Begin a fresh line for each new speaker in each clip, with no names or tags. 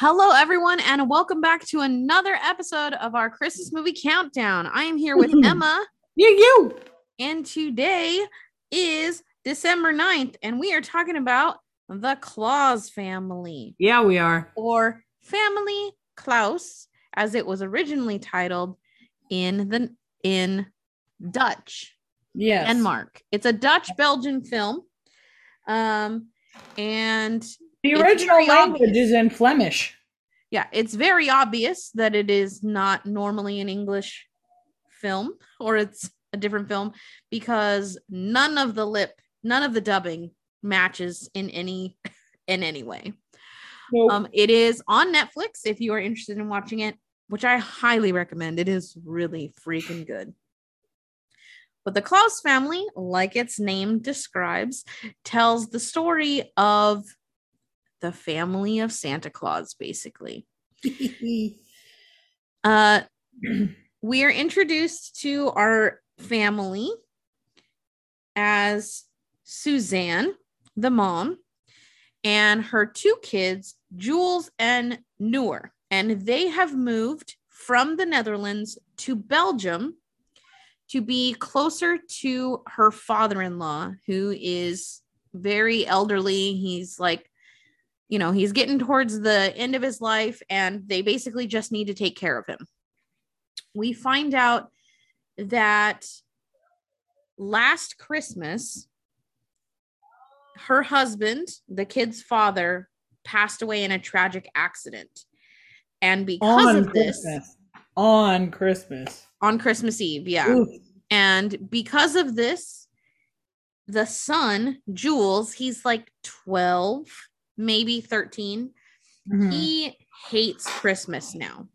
Hello, everyone, and welcome back to another episode of our Christmas movie countdown. I am here with Emma,
You, you.
and today is December 9th, and we are talking about the Claus family
Yeah, we are.
or Family Claus, as it was originally titled in the in Dutch.
Yes.
Denmark. It's a Dutch Belgian film. Um, and
the original language
obvious.
is in Flemish.
yeah, it's very obvious that it is not normally an English film or it's a different film because none of the lip, none of the dubbing matches in any in any way.
So,
Um, it is on Netflix if you are interested in watching it, which I highly recommend. It is really freaking good. But the Claus family, like its name describes, tells the story of the family of Santa Claus, basically. Uh, we are introduced to our family as Suzanne, the mom, and her two kids, Jules and Noor. And they have moved from the Netherlands to Belgium to be closer to her father in law, who is very elderly. He's like, you know, he's getting towards the end of his life, and they basically just need to take care of him. We find out that last Christmas, her husband, the kid's father, passed away in a tragic accident. And because
on
of this,
On Christmas.
on Christmas Eve, yeah.
Oof.
And because of this, the son, Jules, he's like 12, maybe 13.
Mhm.
He hates Christmas now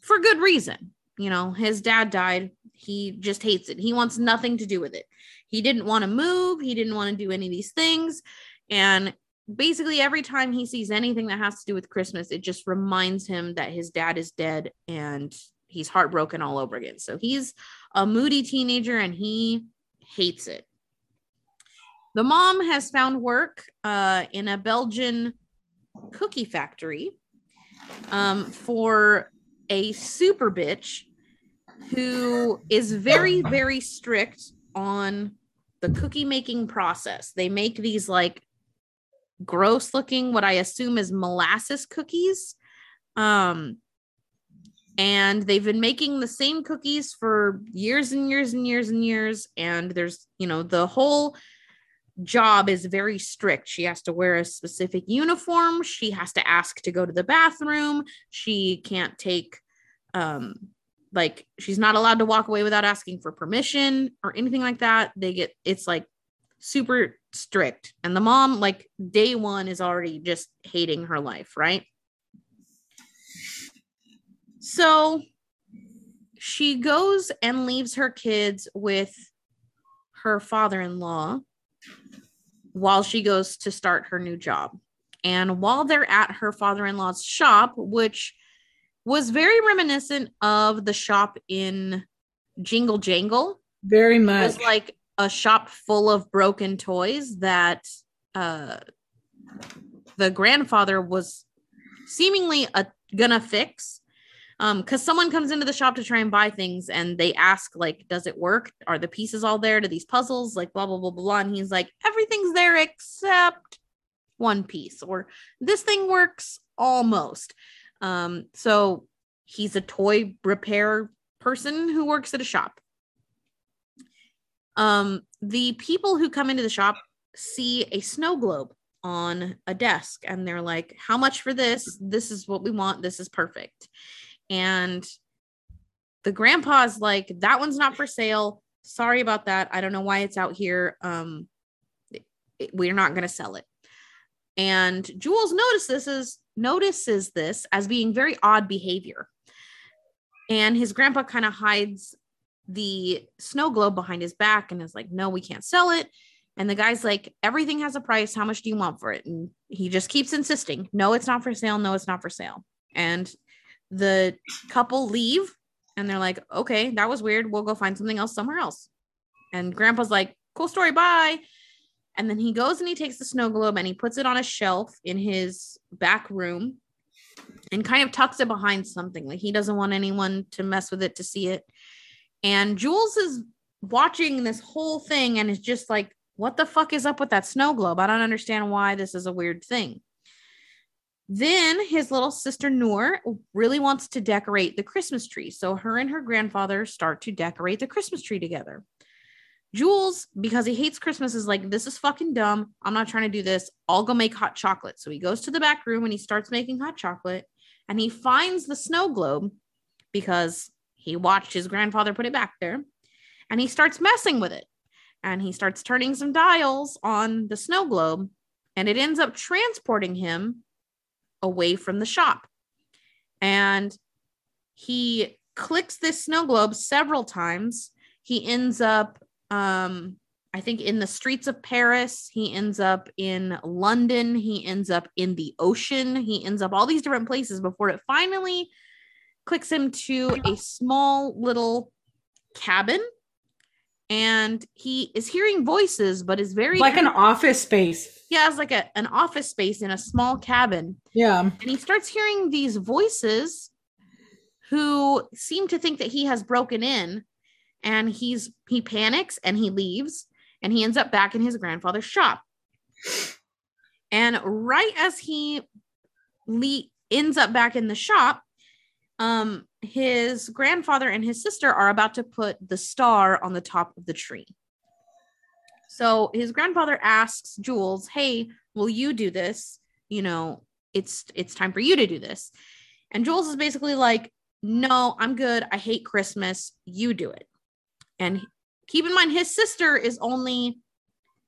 for good reason. You know, his dad died. He just hates it. He wants nothing to do with it. He didn't want to move. He didn't want to do any of these things. And basically, every time he sees anything that has to do with Christmas, it just reminds him that his dad is dead and he's heartbroken all over again. So he's a moody teenager and he hates it. The mom has found work uh, in a Belgian cookie factory um, for a super bitch who is very, very strict on the cookie making process. They make these like gross looking, what I assume is molasses cookies. Um, and they've been making the same cookies for years and years and years and years. And there's, you know, the whole job is very strict. She has to wear a specific uniform. She has to ask to go to the bathroom. She can't take, um, like, she's not allowed to walk away without asking for permission or anything like that. They get, it's like super strict. And the mom, like, day one is already just hating her life, right? So she goes and leaves her kids with her father in law while she goes to start her new job. And while they're at her father in law's shop, which was very reminiscent of the shop in Jingle Jangle,
Very
it
much.
was like a shop full of broken toys that uh, the grandfather was seemingly a, gonna fix um because someone comes into the shop to try and buy things and they ask like does it work? Are the pieces all there to these puzzles? Like blah blah blah blah. And he's like everything's there except one piece or this thing works almost. Um so he's a toy repair person who works at a shop. Um the people who come into the shop see a snow globe on a desk and they're like how much for this? This is what we want. This is perfect and the grandpa's like that one's not for sale. Sorry about that. I don't know why it's out here. Um we're not going to sell it. And jules notices this is notices this as being very odd behavior. And his grandpa kind of hides the snow globe behind his back and is like no we can't sell it. And the guy's like everything has a price. How much do you want for it? And he just keeps insisting no it's not for sale. No it's not for sale. And the couple leave and they're like okay that was weird we'll go find something else somewhere else and grandpa's like cool story bye And then he goes and he takes the snow globe and he puts it on a shelf in his back room. and kind of tucks it behind something. Like he doesn't want anyone to mess with it to see it. And Jules is watching this whole thing and is just like, what the fuck is up with that snow globe? I don't understand why this is a weird thing. Then his little sister Noor really wants to decorate the Christmas tree. So her and her grandfather start to decorate the Christmas tree together. Jules, because he hates Christmas, is like, This is fucking dumb. I'm not trying to do this. I'll go make hot chocolate. So he goes to the back room and he starts making hot chocolate and he finds the snow globe because he watched his grandfather put it back there and he starts messing with it and he starts turning some dials on the snow globe and it ends up transporting him away from the shop. And he clicks this snow globe several times. He ends up um I think in the streets of Paris, he ends up in London, he ends up in the ocean, he ends up all these different places before it finally clicks him to a small little cabin. And he is hearing voices, but is very
like an office space.
He has like a, an office space in a small cabin.
Yeah.
And he starts hearing these voices who seem to think that he has broken in and he's he panics and he leaves and he ends up back in his grandfather's shop. And right as he le- ends up back in the shop, um, his grandfather and his sister are about to put the star on the top of the tree. So his grandfather asks Jules, "Hey, will you do this? You know, it's it's time for you to do this." And Jules is basically like, "No, I'm good. I hate Christmas. You do it." And keep in mind his sister is only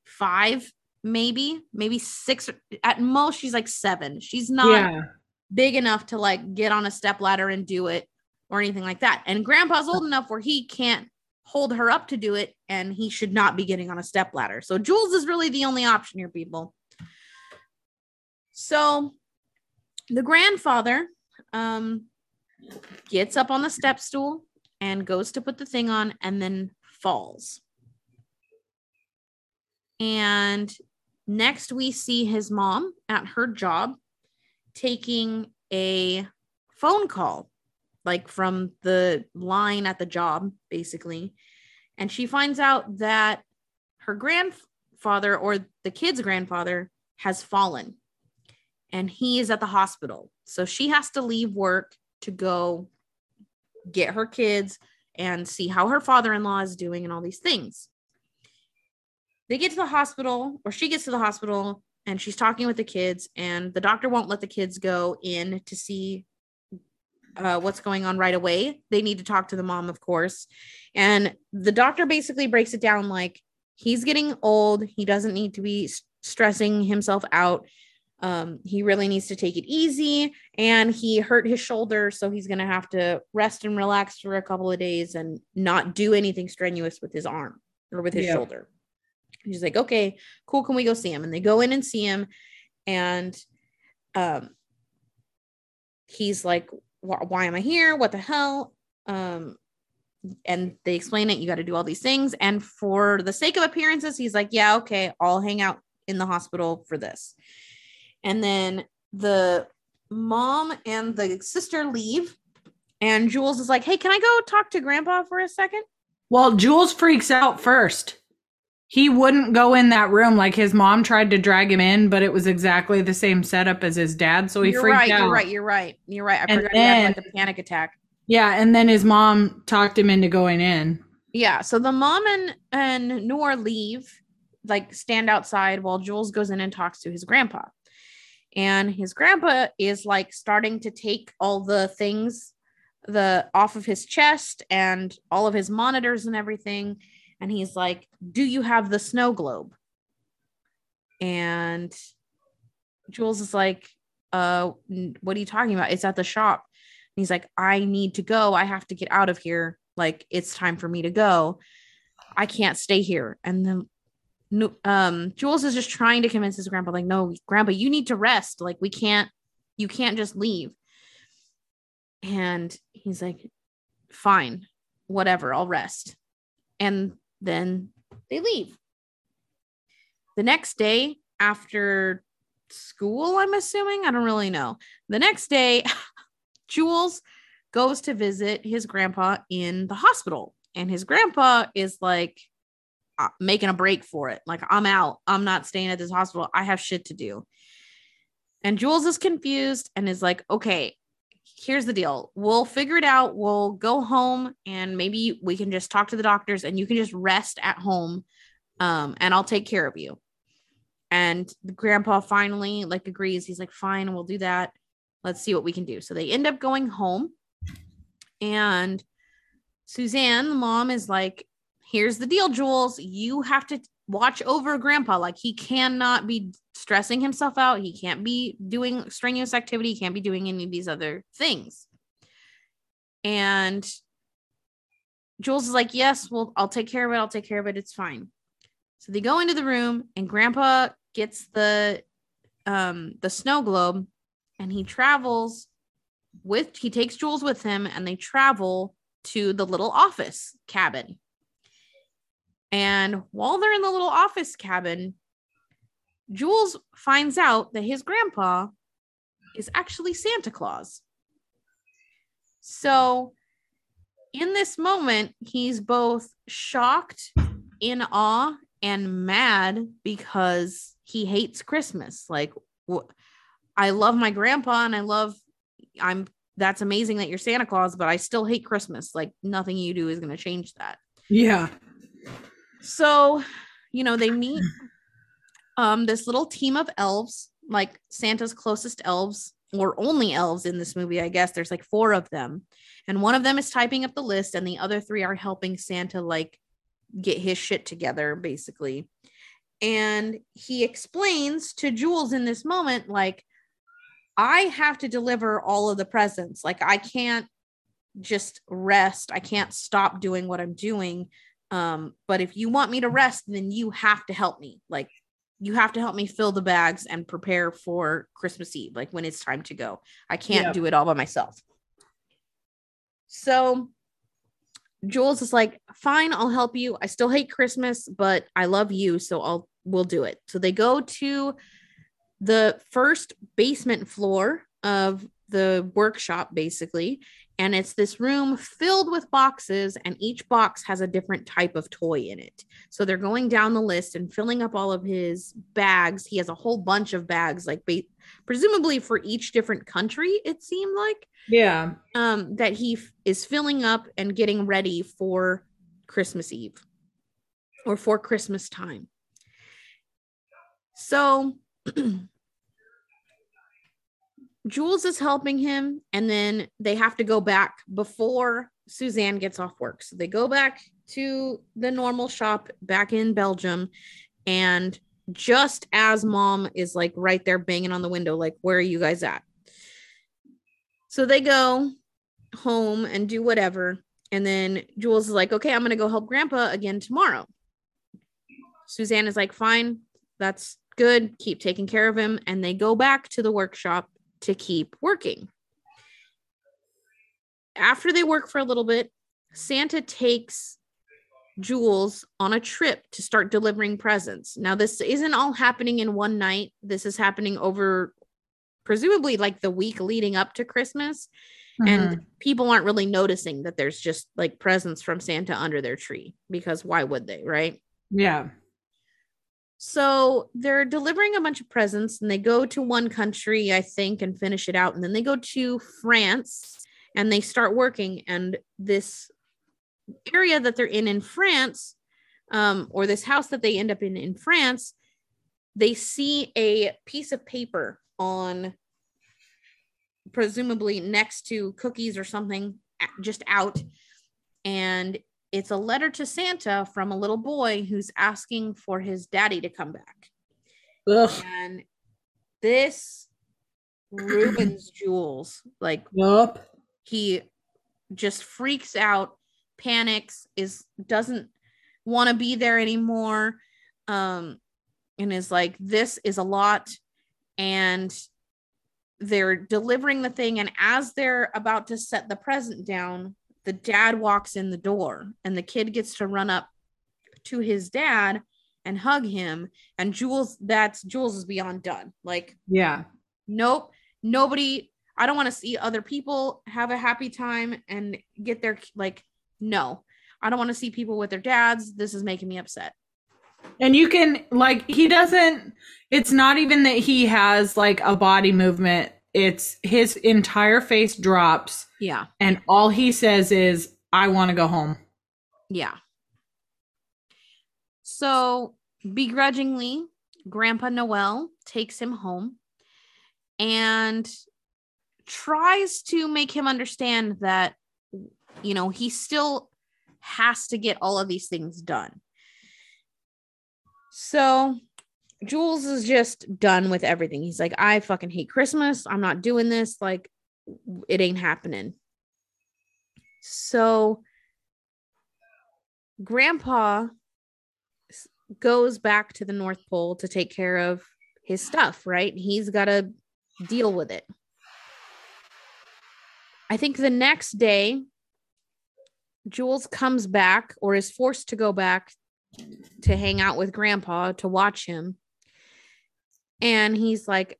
five maybe maybe six at most she's like seven she's not
Yeah.
Big enough to like get on a step ladder and do it or anything like that. And grandpa's old enough where he can't hold her up to do it and he should not be getting on a step ladder so jules is really the only option here people. So the grandfather um gets up on the step stool and goes to put the thing on and then falls. And next we see his mom at her job taking a phone call, like from the line at the job, basically. And she finds out that her grandfather or the kid's grandfather has fallen and he is at the hospital. So she has to leave work to go get her kids and see how her father-in-law is doing and all these things. They get to the hospital or she gets to the hospital and she's talking with the kids and the doctor won't let the kids go in to see uh, what's going on right away. They need to talk to the mom, of course. And the doctor basically breaks it down like he's getting old. He doesn't need to be s- stressing himself out. Um, he really needs to take it easy. And he hurt his shoulder. So he's going to have to rest and relax for a couple of days and not do anything strenuous with his arm or with his
Yeah.
shoulder. He's like, okay, cool. Can we go see him? And they go in and see him. And um, he's like, why am I here? What the hell? Um, and they explain it. You got to do all these things. And for the sake of appearances, he's like, yeah, okay, I'll hang out in the hospital for this. And then the mom and the sister leave. And Jules is like, hey, can I go talk to grandpa for a second?
Well, Jules freaks out first. He wouldn't go in that room. Like his mom tried to drag him in, but it was exactly the same setup as his dad. So he
you're
freaked
right.
out.
You're right. You're right. You're right. I
And
forgot he had like
then-
a panic attack.
Yeah, and then his mom talked him into going in.
Yeah. So the mom and and Noor leave, like stand outside while Jules goes in and talks to his grandpa. And his grandpa is like starting to take all the things the off of his chest and all of his monitors and everything. And he's like, Do you have the snow globe? And Jules is like, uh, what are you talking about? It's at the shop. And he's like, I need to go. I have to get out of here. Like, it's time for me to go. I can't stay here. And then um, Jules is just trying to convince his grandpa, like, no, grandpa, you need to rest. Like, we can't, you can't just leave. And he's like, fine, whatever, I'll rest. And then they leave. The next day, after school, I'm assuming. I don't really know. The next day, Jules goes to visit his grandpa in the hospital, and his grandpa is like uh, making a break for it. Like, I'm out. I'm not staying at this hospital. I have shit to do. And Jules is confused and is like, okay, here's the deal. We'll figure it out. We'll go home and maybe we can just talk to the doctors and you can just rest at home. Um, and I'll take care of you. And grandpa finally like agrees. He's like, fine, we'll do that. Let's see what we can do. So they end up going home. And Suzanne, the mom, is like, here's the deal, Jules. You have to watch over grandpa. Like he cannot be stressing himself out. He can't be doing strenuous activity. He can't be doing any of these other things. And Jules is like, Yes, well, I'll take care of it. I'll take care of it. It's fine. So they go into the room and grandpa gets the um the snow globe and he travels with he takes Jules with him and they travel to the little office cabin. And while they're in the little office cabin, Jules finds out that his grandpa is actually Santa Claus. So, in this moment, he's both shocked, in awe, and mad because he hates Christmas. Like, wh- I love my grandpa and I love, I'm, that's amazing that you're Santa Claus, but I still hate Christmas. Like, nothing you do is going to change that.
Yeah.
So, you know, they meet um this little team of elves, like Santa's closest elves or only elves in this movie, I guess. There's like four of them. And one of them is typing up the list and the other three are helping Santa like get his shit together basically. And he explains to Jules in this moment like I have to deliver all of the presents. Like I can't just rest. I can't stop doing what I'm doing um, but if you want me to rest, then you have to help me. Like you have to help me fill the bags and prepare for Christmas Eve, like when it's time to go. I can't do it all by myself. So Jules is like, fine, I'll help you. I still hate Christmas, but I love you, so I'll we'll do it. So they go to the first basement floor of the workshop basically and it's this room filled with boxes and each box has a different type of toy in it. So they're going down the list and filling up all of his bags. He has a whole bunch of bags like ba- presumably for each different country it seemed like
yeah.
um that he f- is filling up and getting ready for christmas eve or for christmas time. So Jules is helping him, and then they have to go back before Suzanne gets off work. So they go back to the normal shop back in Belgium. And just as mom is like right there banging on the window, like, where are you guys at? So they go home and do whatever. And then Jules is like, okay, I'm going to go help grandpa again tomorrow. Suzanne is like, fine, that's good. Keep taking care of him. And they go back to the workshop to keep working. After they work for a little bit, Santa takes Jules on a trip to start delivering presents. Now, this isn't all happening in one night. This is happening over presumably like the week leading up to Christmas. Mm-hmm. And people aren't really noticing that there's just like presents from Santa under their tree because why would they, right?
Yeah.
So they're delivering a bunch of presents and they go to one country, I think, and finish it out. And then they go to France and they start working. And this area that they're in in France, um, or this house that they end up in in France, they see a piece of paper on presumably next to cookies or something just out. And it's a letter to Santa from a little boy who's asking for his daddy to come back. Ugh. And this ruins Jules. Like,
yep.
he just freaks out, panics, is doesn't want to be there anymore. Um, and is like, this is a lot. And they're delivering the thing. And as they're about to set the present down, the dad walks in the door and the kid gets to run up to his dad and hug him. And Jules, that's Jules is beyond done. Like,
Yeah.
nope, nobody, I don't want to see other people have a happy time and get their, like, no, I don't want to see people with their dads. This is making me upset.
And you can like he doesn't it's not even that he has like a body movement. It's his entire face drops
Yeah.
and all he says is I want to go home.
Yeah. So begrudgingly, Grandpa Noel takes him home and tries to make him understand that, you know, he still has to get all of these things done. So Jules is just done with everything. He's like, I fucking hate Christmas. I'm not doing this. Like, it ain't happening. So grandpa goes back to the north pole to take care of his stuff right he's got to deal with it i think the next day jules comes back or is forced to go back to hang out with grandpa to watch him and he's like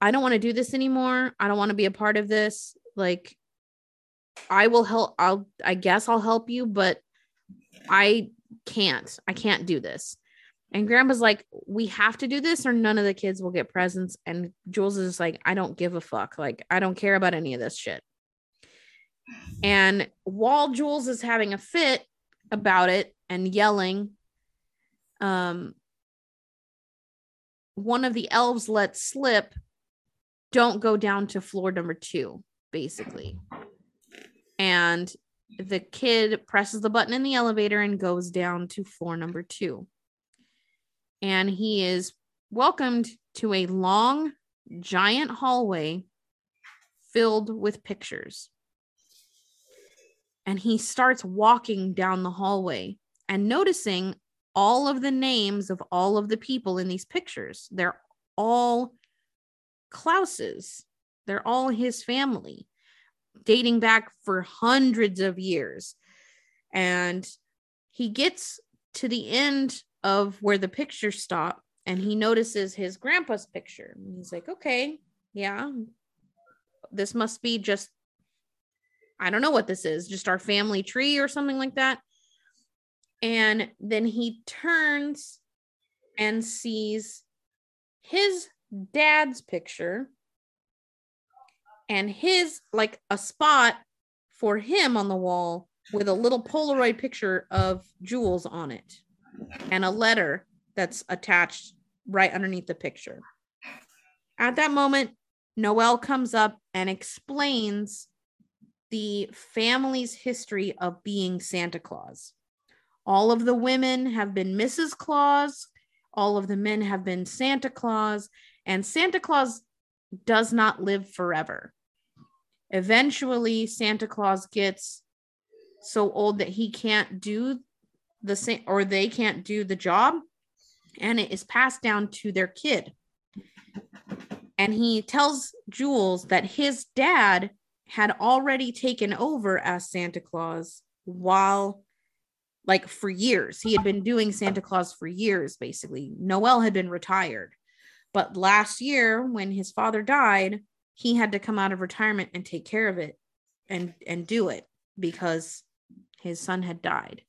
i don't want to do this anymore i don't want to be a part of this like i will help i'll i guess i'll help you but I can't. I can't do this. And grandma's like, we have to do this or none of the kids will get presents. And Jules is like, I don't give a fuck. Like, I don't care about any of this shit. And while Jules is having a fit about it and yelling, um, one of the elves let slip, don't go down to floor number two, basically. And the kid presses the button in the elevator and goes down to floor number two. And he is welcomed to a long, giant hallway filled with pictures. And he starts walking down the hallway and noticing all of the names of all of the people in these pictures. They're all Claus's, they're all his family dating back for hundreds of years. And he gets to the end of where the pictures stop and he notices his grandpa's picture. And he's like, okay, yeah, this must be just, I don't know what this is, just our family tree or something like that. And then he turns and sees his dad's picture and his like a spot for him on the wall with a little Polaroid picture of Jules on it and a letter that's attached right underneath the picture. At that moment, Noel comes up and explains the family's history of being Santa Claus. All of the women have been Mrs. Claus, all of the men have been Santa Claus, and Santa Claus does not live forever. Eventually, Santa Claus gets so old that he can't do the same or they can't do the job, and it is passed down to their kid. And he tells Jules that his dad had already taken over as Santa Claus while like for years. He had been doing Santa Claus for years, basically. Noel had been retired. But last year, when his father died, he had to come out of retirement and take care of it and and do it because his son had died.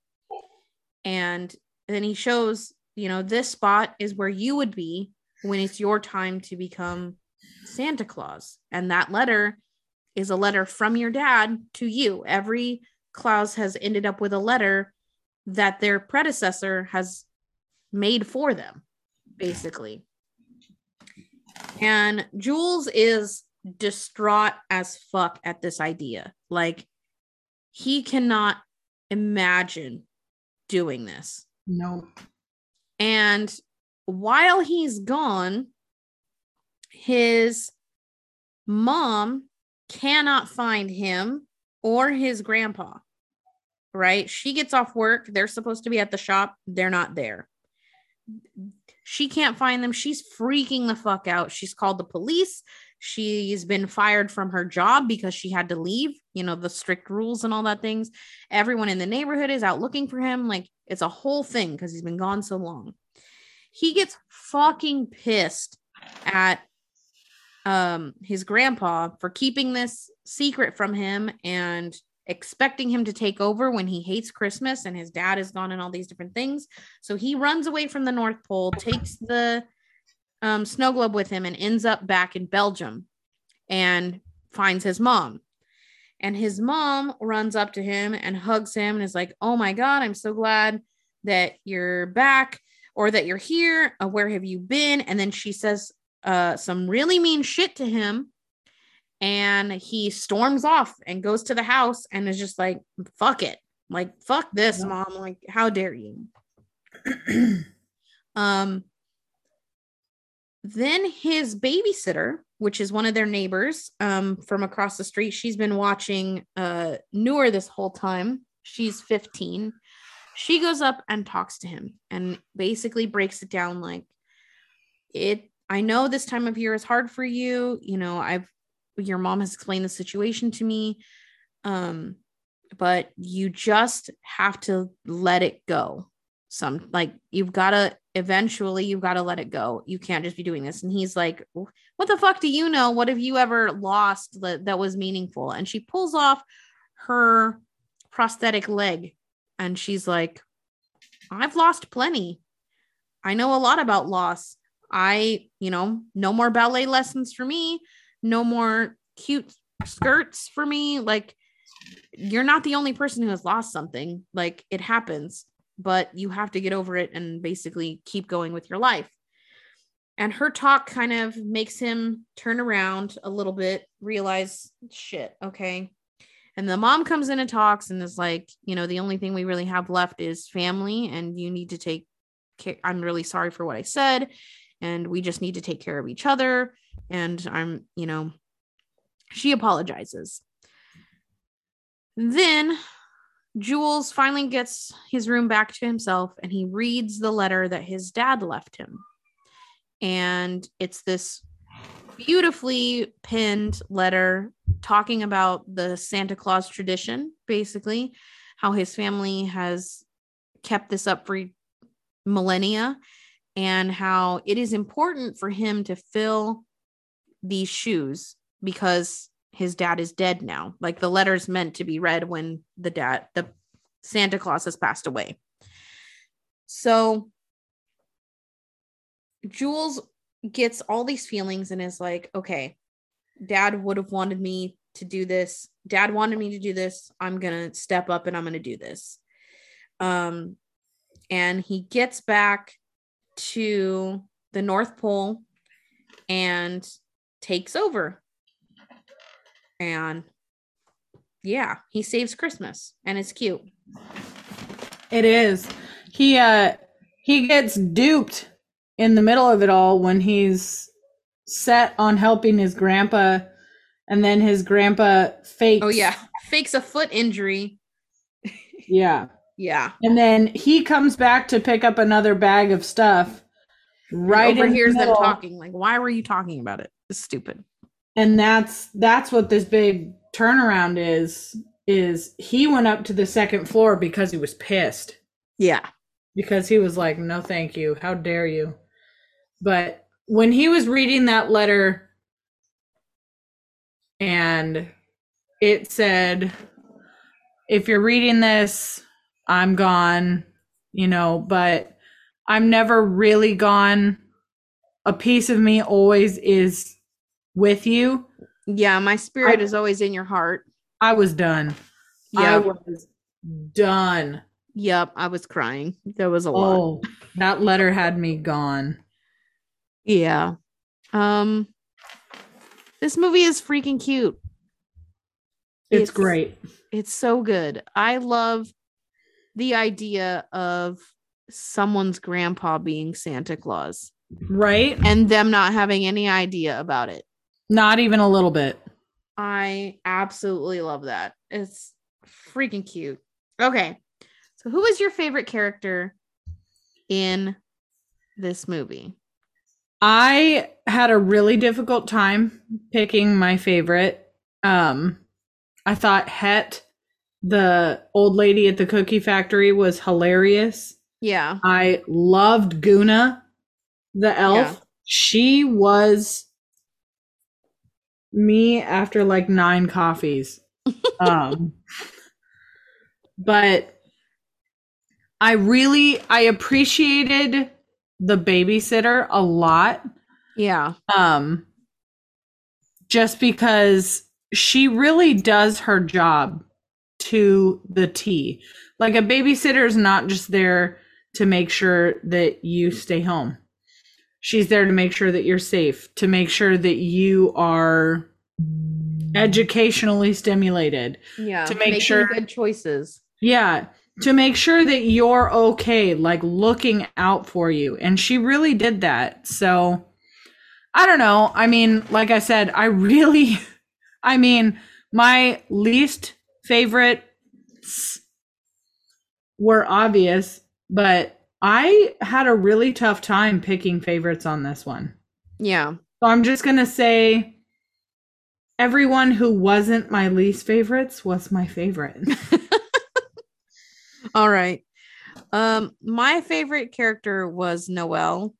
And then he shows, you know, this spot is where you would be when it's your time to become Santa Claus. And that letter is a letter from your dad to you. Every Claus has ended up with a letter that their predecessor has made for them, basically. And Jules is distraught as fuck at this idea. Like, he cannot imagine doing this.
No.
And while he's gone, his mom cannot find him or his grandpa. Right? She gets off work. They're supposed to be at the shop. They're not there. She can't find them. She's freaking the fuck out. She's called the police. She's been fired from her job because she had to leave, you know, the strict rules and all that things. Everyone in the neighborhood is out looking for him. Like it's a whole thing because he's been gone so long. he gets fucking pissed at um his grandpa for keeping this secret from him and expecting him to take over when he hates Christmas and his dad is gone and all these different things. So he runs away from the North Pole, takes the um, snow globe with him, and ends up back in Belgium and finds his mom. And his mom runs up to him and hugs him and is like, Oh my God, I'm so glad that you're back or that you're here. Uh, where have you been? And then she says uh, some really mean shit to him and he storms off and goes to the house and is just like fuck it. Like fuck this yeah. mom. Like how dare you? Um then his babysitter which is one of their neighbors um from across the street she's been watching uh Noor this whole time. She's 15 she goes up and talks to him and basically breaks it down like it I know this time of year is hard for you. You know, I've your mom has explained the situation to me um but you just have to let it go. Some like you've got to eventually you've got to let it go. You can't just be doing this. And he's like what the fuck do you know? What have you ever lost that, that was meaningful? And she pulls off her prosthetic leg and she's like i've lost plenty. I know a lot about loss. I you know no more ballet lessons for me no more cute skirts for me. Like, you're not the only person who has lost something. Like, it happens, but you have to get over it and basically keep going with your life. And her talk kind of makes him turn around a little bit, realize shit, okay. And the mom comes in and talks and is like, you know, the only thing we really have left is family, and you need to take care. I'm really sorry for what I said and we just need to take care of each other and i'm you know she apologizes. Then jules finally gets his room back to himself and he reads the letter that his dad left him. And it's this beautifully pinned letter talking about the santa claus tradition basically how his family has kept this up for millennia and how it is important for him to fill these shoes because his dad is dead now. Like the letter's meant to be read when the dad, the Santa Claus has passed away. So Jules gets all these feelings and is like, okay, dad would have wanted me to do this. Dad wanted me to do this. I'm going to step up and I'm going to do this. Um, and he gets back to the North Pole and takes over. And yeah, he saves Christmas and it's cute.
It is. He uh he gets duped in the middle of it all when he's set on helping his grandpa and then his grandpa fakes
Oh yeah, fakes a foot injury.
yeah.
Yeah.
And then he comes back to pick up another bag of stuff.
Right overhears the them talking. Like, why were you talking about it? It's stupid.
And that's that's what this big turnaround is. Is he went up to the second floor because he was pissed.
Yeah.
Because he was like, no, thank you. How dare you? But when he was reading that letter and it said, if you're reading this, I'm gone, you know, but I'm never really gone. A piece of me always is with you.
Yeah, my spirit I, is always in your heart.
I was done. Yeah, I was done.
Yep, I was crying. There was a oh, lot.
that letter had me gone.
Yeah. Um this movie is freaking cute.
It's, it's great.
It's so good. I love the idea of someone's grandpa being Santa Claus.
Right.
And them not having any idea about it.
Not even a little bit.
I absolutely love that. It's freaking cute. Okay. So, who is your favorite character in this movie?
I had a really difficult time picking my favorite. Um, I thought Het the old lady at the cookie factory was hilarious.
Yeah.
I loved Guna. the elf,
Yeah.
she was me after like nine coffees. um but I really I appreciated the babysitter a lot.
Yeah.
Um just because she really does her job to the T. Like a babysitter is not just there to make sure that you stay home. She's there to make sure that you're safe, to make sure that you are educationally stimulated.
Yeah.
To make sure-
good choices.
Yeah, to make sure that you're okay, like looking out for you. And she really did that. So I don't know. I mean, like I said, I really, I mean, my least favorite were obvious, but I had a really tough time picking favorites on this one.
Yeah.
So I'm just going to say everyone who wasn't my least favorites was my favorite.
All right. Um, my favorite character was Noel,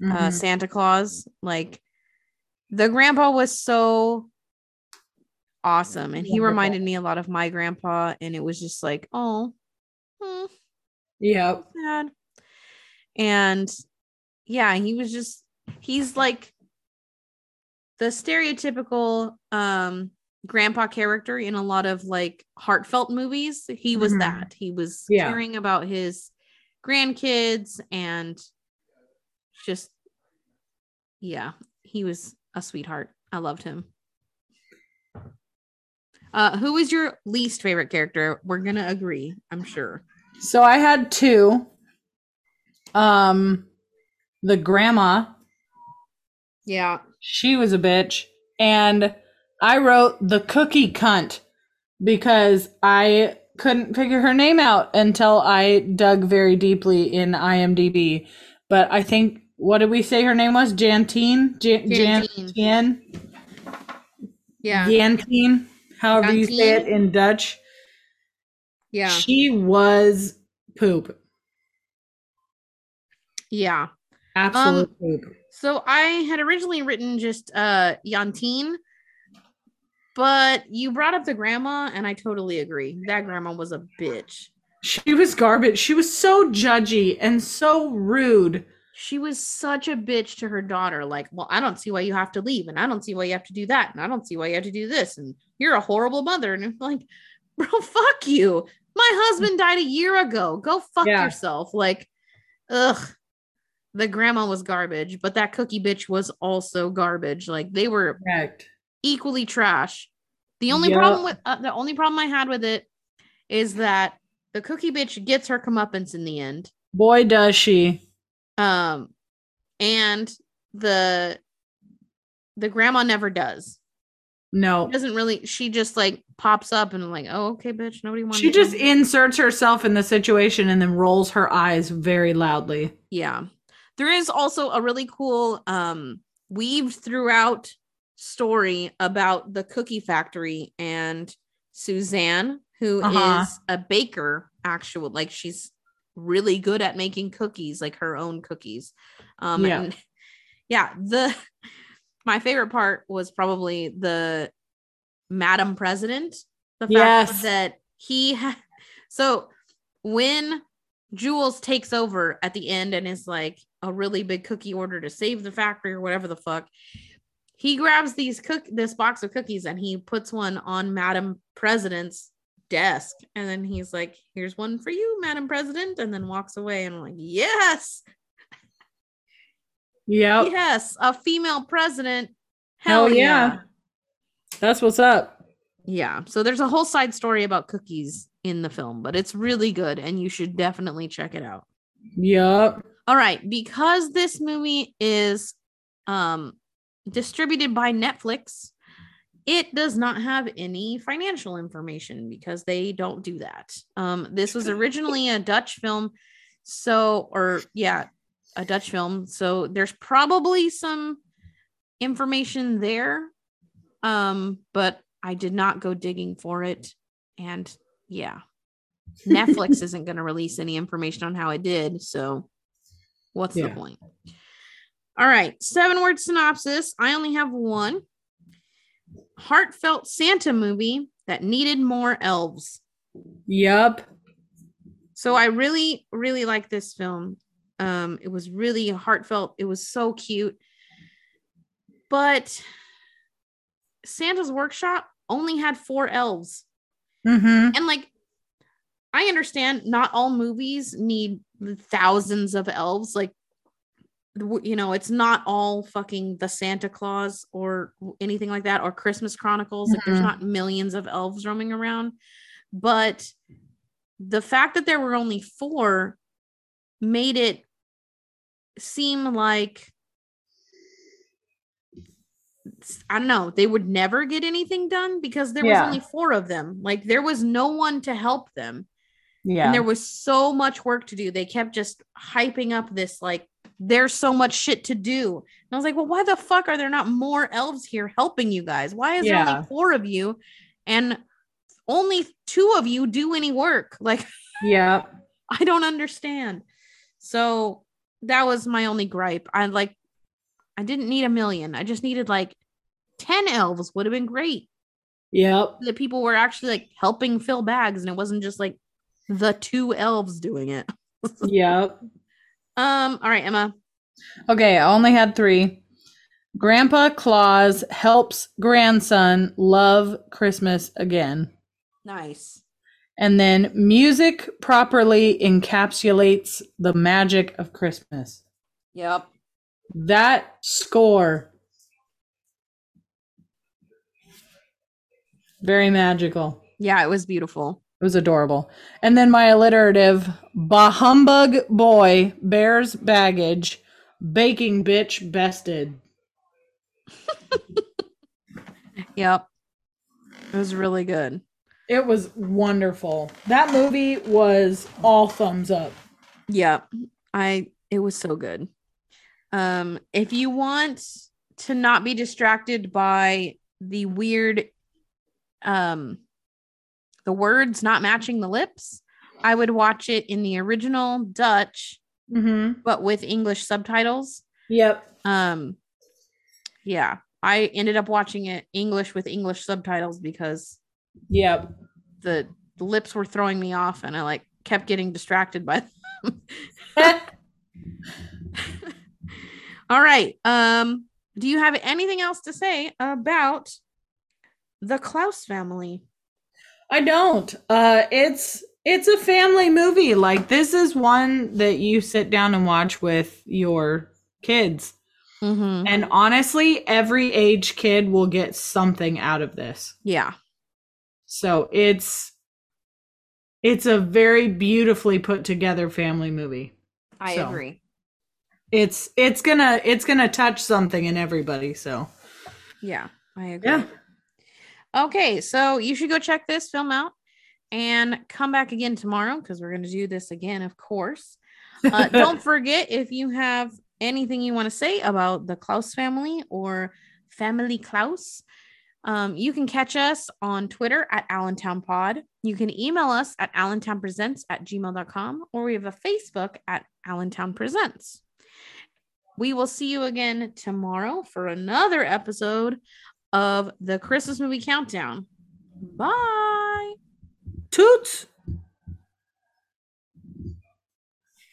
uh,
Mhm.
Santa Claus. Like the grandpa was so awesome, and he reminded me a lot of my grandpa, and it was just like, oh, hmm,
Yep.
sad. And yeah, he was just he's like the stereotypical um grandpa character in a lot of like heartfelt movies. He was
Mhm.
that. He was
Yeah.
caring about his grandkids and just yeah, he was a sweetheart. I loved him. Uh who was your least favorite character? We're going to agree, I'm sure.
So I had two. Um, the grandma,
Yeah.
she was a bitch, and I wrote the cookie cunt because I couldn't figure her name out until I dug very deeply in IMDb. But I think what did we say her name was? Jantine, Jan-
Jantine.
Jantine,
Yeah.
Jantine, however you say it in Dutch.
Yeah.
She was poop,
Yeah.
absolute
Um. So I had originally written just uh Yantine, but you brought up the grandma, and I totally agree. That grandma was a bitch.
She was garbage. She was so judgy and so rude.
She was such a bitch to her daughter. Like, well, I don't see why you have to leave, and I don't see why you have to do that, and I don't see why you have to do this, and you're a horrible mother. And I'm like, bro, fuck you. My husband died a year ago. Go fuck
Yeah.
yourself. Like, ugh. The grandma was garbage, but that cookie bitch was also garbage. Like they were
Correct.
equally trash. The only
Yup.
problem with uh, the only problem I had with it is that the cookie bitch gets her comeuppance in the end.
Boy, does she.
Um, and the the grandma never does.
No.
Doesn't really. She just like pops up and like, oh okay, bitch. Nobody wants.
She just inserts herself in the situation and then rolls her eyes very loudly.
yeah. There is also a really cool um weaved throughout story about the cookie factory and Suzanne, who is
Uh-huh.
a baker, actual like she's really good at making cookies, like her own cookies. Um
Yeah.
and yeah, the my favorite part was probably the Madam President. The fact
Yes.
that he ha- so when Jules takes over at the end and is like a really big cookie order to save the factory or whatever the fuck. He grabs these cook this box of cookies and he puts one on Madam President's desk. And then he's like, Here's one for you, Madam President, and then walks away. And I'm like, Yes,
Yeah.
yes, a female president.
Hell
Hell,
yeah.
yeah.
That's what's up.
Yeah. So there's a whole side story about cookies in the film, but it's really good and you should definitely check it out.
Yep.
All right, because this movie is um distributed by Netflix, it does not have any financial information because they don't do that. Um this was originally a Dutch film, so or yeah, a Dutch film. So there's probably some information there. Um but I did not go digging for it and yeah. Netflix isn't going to release any information on how it did, so what's
Yeah.
the point? All right, seven word synopsis. I only have one. Heartfelt Santa movie that needed more elves.
Yep.
So I really, really like this film. Um, it was really heartfelt. It was so cute. But Santa's workshop only had four elves.
Mm-hmm.
And like, I understand not all movies need thousands of elves. Like, you know, it's not all fucking the Santa Claus or anything like that or Christmas Chronicles. Like, there's
Mhm.
not millions of elves roaming around. But the fact that there were only four made it seem like I don't know, they would never get anything done because there
Yeah.
was only four of them. Like there was no one to help them.
Yeah.
And there was so much work to do. They kept just hyping up this like there's so much shit to do. And I was like, well, why the fuck are there not more elves here helping you guys? Why is there only four of you and only two of you do any work? Like
yeah,
I don't understand. So that was my only gripe. I like I didn't need a million. I just needed like 10 elves would have been great.
Yep.
That people were actually like helping fill bags and it wasn't just like the two elves doing it.
Yep.
Um all right, Emma.
Okay, I only had three. Grandpa Claus helps grandson love Christmas again.
Nice.
And then music properly encapsulates the magic of Christmas.
Yep.
That score. Very magical.
Yeah, it was beautiful.
It was adorable. And then my alliterative Bah humbug boy bears baggage, baking bitch bested.
Yep. It was really good.
It was wonderful. That movie was all thumbs up.
Yep. I it was so good. Um if you want to not be distracted by the weird um the words not matching the lips, I would watch it in the original Dutch
Mm-hmm.
but with English subtitles.
Yep.
Um yeah, I ended up watching it English with English subtitles because
Yep.
the, the lips were throwing me off and I like kept getting distracted by them. All right. Um, do you have anything else to say about the Claus family?
I don't. Uh it's it's a family movie. Like this is one that you sit down and watch with your kids.
Mm-hmm.
And honestly, every age kid will get something out of this.
Yeah.
So it's it's a very beautifully put together family movie.
I
So.
agree.
It's it's gonna it's gonna touch something in everybody. So
Yeah, I agree.
yeah,
Okay, so you should go check this film out and come back again tomorrow because we're going to do this again, of course. Uh, don't forget if you have anything you want to say about the Claus family or Family Claus, um, you can catch us on Twitter at AllentownPod. You can email us at allentownpresents at gmail.com or we have a Facebook at Allentown Presents. We will see you again tomorrow for another episode of the Christmas movie countdown. Bye.
toots.